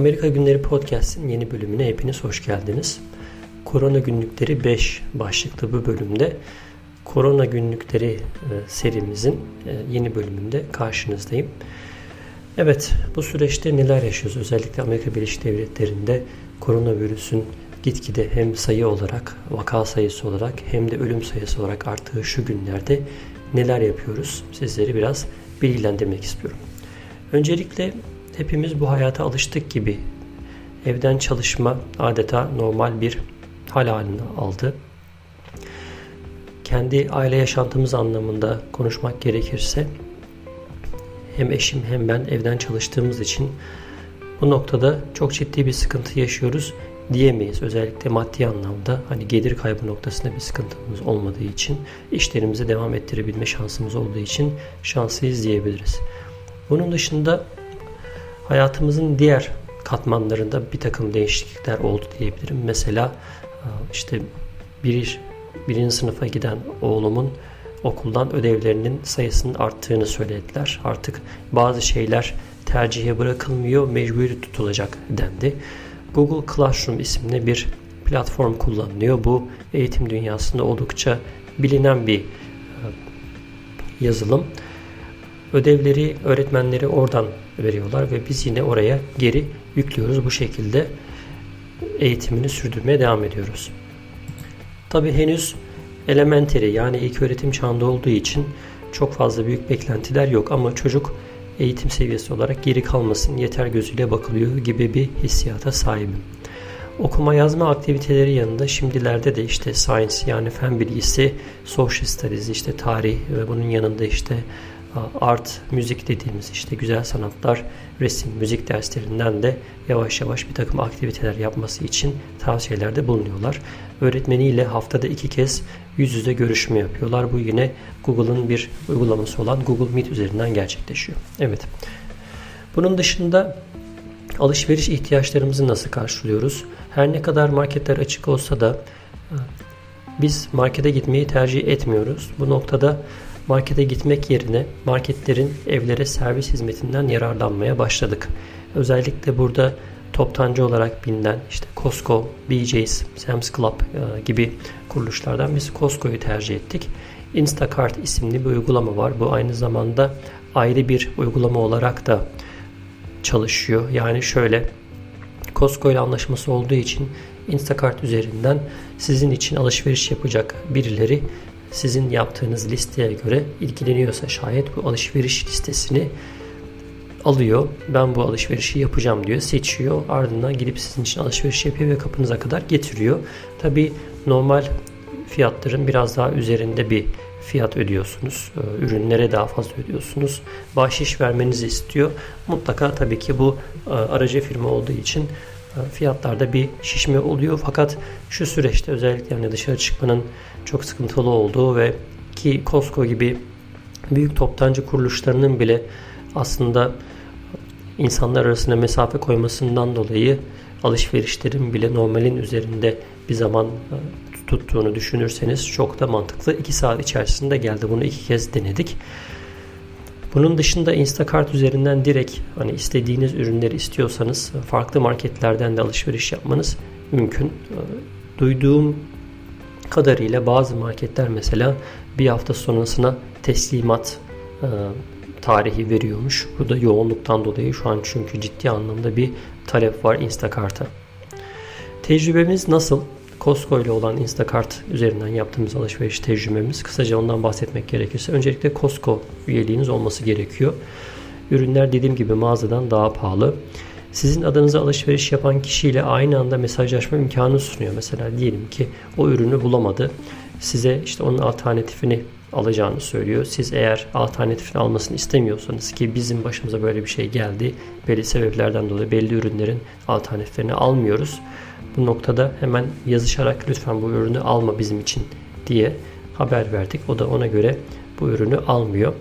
Amerika Günleri Podcast'in yeni bölümüne hepiniz hoş geldiniz. Korona Günlükleri 5 başlıklı bu bölümde Korona Günlükleri e, serimizin e, yeni bölümünde karşınızdayım. Evet, bu süreçte neler yaşıyoruz? Özellikle Amerika Birleşik Devletleri'nde koronavirüsün gitgide hem sayı olarak, vaka sayısı olarak hem de ölüm sayısı olarak arttığı şu günlerde neler yapıyoruz? Sizleri biraz bilgilendirmek istiyorum. Öncelikle hepimiz bu hayata alıştık gibi evden çalışma adeta normal bir hal halini aldı. Kendi aile yaşantımız anlamında konuşmak gerekirse hem eşim hem ben evden çalıştığımız için bu noktada çok ciddi bir sıkıntı yaşıyoruz diyemeyiz. Özellikle maddi anlamda hani gelir kaybı noktasında bir sıkıntımız olmadığı için işlerimizi devam ettirebilme şansımız olduğu için şanslıyız diyebiliriz. Bunun dışında hayatımızın diğer katmanlarında bir takım değişiklikler oldu diyebilirim. Mesela e, işte bir, birinci sınıfa giden oğlumun okuldan ödevlerinin sayısının arttığını söylediler. Artık bazı şeyler tercihe bırakılmıyor, mecburi tutulacak dendi. Google Classroom isimli bir platform kullanılıyor. Bu eğitim dünyasında oldukça bilinen bir e, yazılım. Ödevleri öğretmenleri oradan veriyorlar ve biz yine oraya geri yüklüyoruz. Bu şekilde eğitimini sürdürmeye devam ediyoruz. Tabi henüz elementary yani ilk öğretim çağında olduğu için çok fazla büyük beklentiler yok ama çocuk eğitim seviyesi olarak geri kalmasın yeter gözüyle bakılıyor gibi bir hissiyata sahibim. Okuma yazma aktiviteleri yanında şimdilerde de işte science yani fen bilgisi, social studies işte tarih ve bunun yanında işte art, müzik dediğimiz işte güzel sanatlar, resim, müzik derslerinden de yavaş yavaş bir takım aktiviteler yapması için tavsiyelerde bulunuyorlar. Öğretmeniyle haftada iki kez yüz yüze görüşme yapıyorlar. Bu yine Google'ın bir uygulaması olan Google Meet üzerinden gerçekleşiyor. Evet. Bunun dışında alışveriş ihtiyaçlarımızı nasıl karşılıyoruz? Her ne kadar marketler açık olsa da e, biz markete gitmeyi tercih etmiyoruz. Bu noktada markete gitmek yerine marketlerin evlere servis hizmetinden yararlanmaya başladık. Özellikle burada toptancı olarak bilinen işte Costco, BJ's, Sam's Club e, gibi kuruluşlardan biz Costco'yu tercih ettik. Instacart isimli bir uygulama var. Bu aynı zamanda ayrı bir uygulama olarak da çalışıyor. Yani şöyle Costco ile anlaşması olduğu için Instacart üzerinden sizin için alışveriş yapacak birileri sizin yaptığınız listeye göre ilgileniyorsa şayet bu alışveriş listesini alıyor. Ben bu alışverişi yapacağım diyor. Seçiyor. Ardından gidip sizin için alışveriş yapıyor ve kapınıza kadar getiriyor. Tabi normal fiyatların biraz daha üzerinde bir fiyat ödüyorsunuz. Ee, ürünlere daha fazla ödüyorsunuz. Bahşiş vermenizi istiyor. Mutlaka tabii ki bu e, aracı firma olduğu için e, fiyatlarda bir şişme oluyor. Fakat şu süreçte özellikle yani dışarı çıkmanın çok sıkıntılı olduğu ve ki Costco gibi büyük toptancı kuruluşlarının bile aslında insanlar arasında mesafe koymasından dolayı alışverişlerin bile normalin üzerinde bir zaman e, tuttuğunu düşünürseniz çok da mantıklı. 2 saat içerisinde geldi. Bunu iki kez denedik. Bunun dışında Instacart üzerinden direkt hani istediğiniz ürünleri istiyorsanız farklı marketlerden de alışveriş yapmanız mümkün. E, duyduğum kadarıyla bazı marketler mesela bir hafta sonrasına teslimat e, tarihi veriyormuş. Bu da yoğunluktan dolayı şu an çünkü ciddi anlamda bir talep var Instacart'a. Tecrübemiz nasıl? Costco ile olan Instacart üzerinden yaptığımız alışveriş tecrübemiz. Kısaca ondan bahsetmek gerekirse öncelikle Costco üyeliğiniz olması gerekiyor. Ürünler dediğim gibi mağazadan daha pahalı. Sizin adınıza alışveriş yapan kişiyle aynı anda mesajlaşma imkanı sunuyor. Mesela diyelim ki o ürünü bulamadı. Size işte onun alternatifini alacağını söylüyor. Siz eğer alternatifini almasını istemiyorsanız ki bizim başımıza böyle bir şey geldi. Belli sebeplerden dolayı belli ürünlerin alternatiflerini almıyoruz. Bu noktada hemen yazışarak lütfen bu ürünü alma bizim için diye haber verdik. O da ona göre bu ürünü almıyor.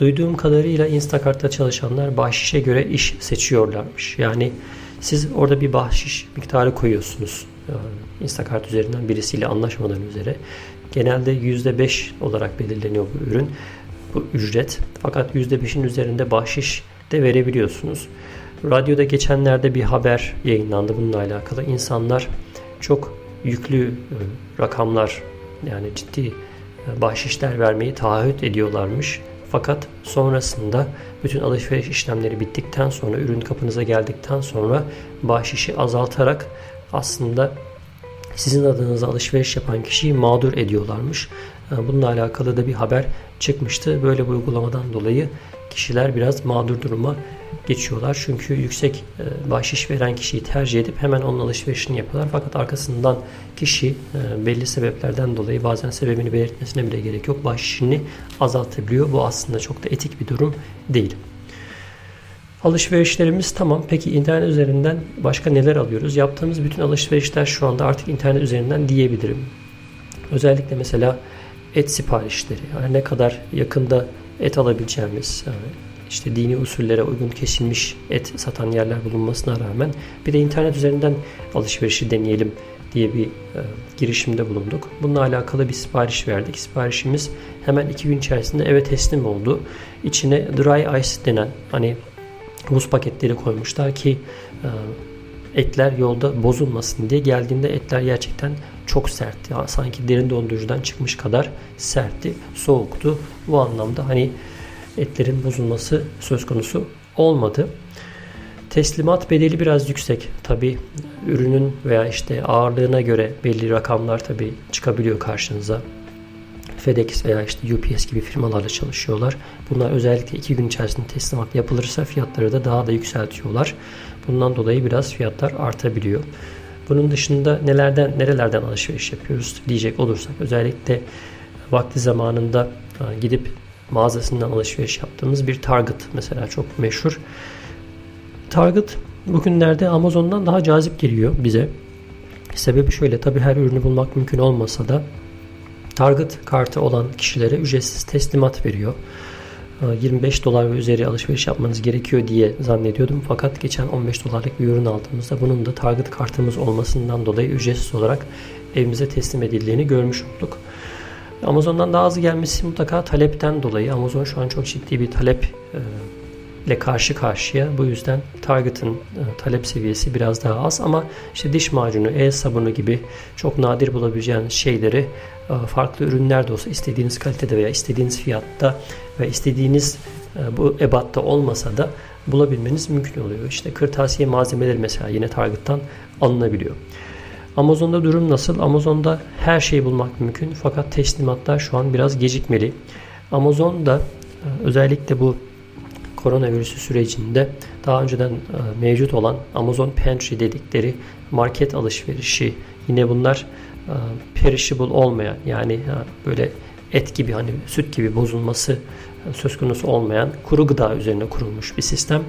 Duyduğum kadarıyla Instacart'ta çalışanlar bahşişe göre iş seçiyorlarmış. Yani siz orada bir bahşiş miktarı koyuyorsunuz. Yani Instacart üzerinden birisiyle anlaşmadan üzere. Genelde %5 olarak belirleniyor bu ürün. Bu ücret. Fakat %5'in üzerinde bahşiş de verebiliyorsunuz. Radyoda geçenlerde bir haber yayınlandı bununla alakalı. İnsanlar çok yüklü e, rakamlar yani ciddi e, bahşişler vermeyi taahhüt ediyorlarmış. Fakat sonrasında bütün alışveriş işlemleri bittikten sonra ürün kapınıza geldikten sonra bahşişi azaltarak aslında sizin adınıza alışveriş yapan kişiyi mağdur ediyorlarmış. E, bununla alakalı da bir haber çıkmıştı. Böyle bir uygulamadan dolayı kişiler biraz mağdur duruma geçiyorlar. Çünkü yüksek e, bahşiş veren kişiyi tercih edip hemen onun alışverişini yapıyorlar. Fakat arkasından kişi e, belli sebeplerden dolayı bazen sebebini belirtmesine bile gerek yok. Bahşişini azaltabiliyor. Bu aslında çok da etik bir durum değil. Alışverişlerimiz tamam. Peki internet üzerinden başka neler alıyoruz? Yaptığımız bütün alışverişler şu anda artık internet üzerinden diyebilirim. Özellikle mesela et siparişleri. Yani ne kadar yakında et alabileceğimiz, işte dini usullere uygun kesilmiş et satan yerler bulunmasına rağmen bir de internet üzerinden alışverişi deneyelim diye bir e, girişimde bulunduk. Bununla alakalı bir sipariş verdik. Siparişimiz hemen iki gün içerisinde eve teslim oldu. İçine dry ice denen hani buz paketleri koymuşlar ki e, etler yolda bozulmasın diye geldiğinde etler gerçekten çok sertti. Sanki derin dondurucudan çıkmış kadar sertti, soğuktu. Bu anlamda hani etlerin bozulması söz konusu olmadı. Teslimat bedeli biraz yüksek. Tabi ürünün veya işte ağırlığına göre belli rakamlar tabi çıkabiliyor karşınıza. FedEx veya işte UPS gibi firmalarla çalışıyorlar. Bunlar özellikle iki gün içerisinde teslimat yapılırsa fiyatları da daha da yükseltiyorlar. Bundan dolayı biraz fiyatlar artabiliyor. Bunun dışında nelerden nerelerden alışveriş yapıyoruz diyecek olursak özellikle vakti zamanında gidip mağazasından alışveriş yaptığımız bir Target mesela çok meşhur. Target bugünlerde Amazon'dan daha cazip geliyor bize. Sebebi şöyle tabi her ürünü bulmak mümkün olmasa da Target kartı olan kişilere ücretsiz teslimat veriyor. 25 dolar ve üzeri alışveriş yapmanız gerekiyor diye zannediyordum. Fakat geçen 15 dolarlık bir ürün aldığımızda bunun da Target kartımız olmasından dolayı ücretsiz olarak evimize teslim edildiğini görmüş olduk. Amazon'dan daha az gelmesi mutlaka talepten dolayı. Amazon şu an çok ciddi bir talep e, ile karşı karşıya. Bu yüzden Target'ın e, talep seviyesi biraz daha az ama işte diş macunu, el sabunu gibi çok nadir bulabileceğiniz şeyleri e, farklı ürünler de olsa istediğiniz kalitede veya istediğiniz fiyatta ve istediğiniz bu ebatta olmasa da bulabilmeniz mümkün oluyor. İşte kırtasiye malzemeleri mesela yine Target'tan alınabiliyor. Amazon'da durum nasıl? Amazon'da her şeyi bulmak mümkün fakat teslimatlar şu an biraz gecikmeli. Amazon'da e, özellikle bu koronavirüsü sürecinde daha önceden e, mevcut olan Amazon Pantry dedikleri market alışverişi yine bunlar e, perishable olmayan yani böyle et gibi hani süt gibi bozulması söz konusu olmayan kuru gıda üzerine kurulmuş bir sistem.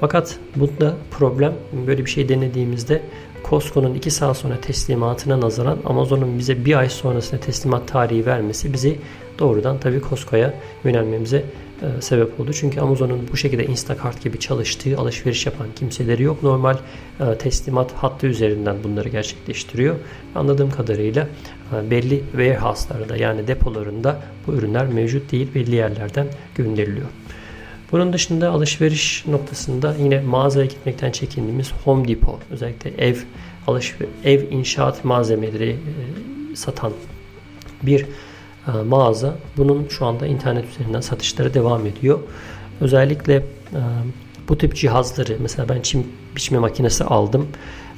Fakat bunda problem böyle bir şey denediğimizde Costco'nun 2 saat sonra teslimatına nazaran Amazon'un bize bir ay sonrasında teslimat tarihi vermesi bizi doğrudan tabii Costco'ya yönelmemize e, sebep oldu. Çünkü Amazon'un bu şekilde Instacart gibi çalıştığı alışveriş yapan kimseleri yok. Normal e, teslimat hattı üzerinden bunları gerçekleştiriyor. Anladığım kadarıyla e, belli warehouse'larda yani depolarında bu ürünler mevcut değil. Belli yerlerden gönderiliyor. Bunun dışında alışveriş noktasında yine mağazaya gitmekten çekindiğimiz Home Depot özellikle ev alışveriş, ev inşaat malzemeleri e, satan bir mağaza. Bunun şu anda internet üzerinden satışları devam ediyor. Özellikle e, bu tip cihazları mesela ben çim biçme makinesi aldım.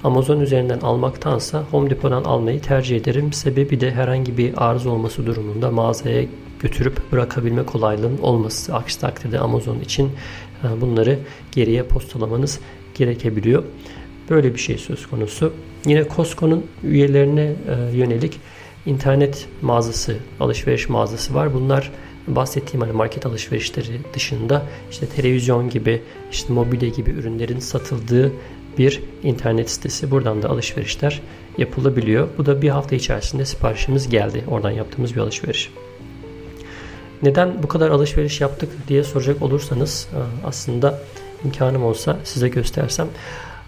Amazon üzerinden almaktansa Home Depot'dan almayı tercih ederim. Sebebi de herhangi bir arıza olması durumunda mağazaya götürüp bırakabilme kolaylığının olması. Aksi takdirde Amazon için e, bunları geriye postalamanız gerekebiliyor. Böyle bir şey söz konusu. Yine Costco'nun üyelerine e, yönelik internet mağazası, alışveriş mağazası var. Bunlar bahsettiğim hani market alışverişleri dışında işte televizyon gibi, işte mobilya gibi ürünlerin satıldığı bir internet sitesi. Buradan da alışverişler yapılabiliyor. Bu da bir hafta içerisinde siparişimiz geldi. Oradan yaptığımız bir alışveriş. Neden bu kadar alışveriş yaptık diye soracak olursanız e, aslında imkanım olsa size göstersem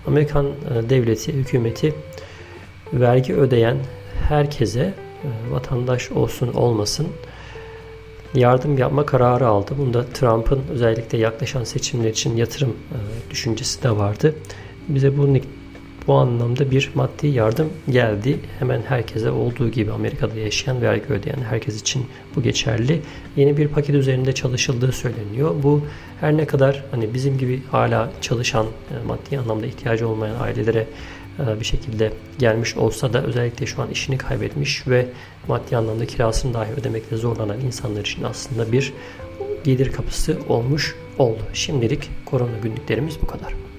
Amerikan e, devleti, hükümeti vergi ödeyen herkese vatandaş olsun olmasın yardım yapma kararı aldı. Bunda Trump'ın özellikle yaklaşan seçimler için yatırım e, düşüncesi de vardı. Bize bu bu anlamda bir maddi yardım geldi. Hemen herkese olduğu gibi Amerika'da yaşayan vergi ödeyen herkes için bu geçerli. Yeni bir paket üzerinde çalışıldığı söyleniyor. Bu her ne kadar hani bizim gibi hala çalışan e, maddi anlamda ihtiyacı olmayan ailelere bir şekilde gelmiş olsa da özellikle şu an işini kaybetmiş ve maddi anlamda kirasını dahi ödemekte zorlanan insanlar için aslında bir gelir kapısı olmuş oldu. Şimdilik korona günlüklerimiz bu kadar.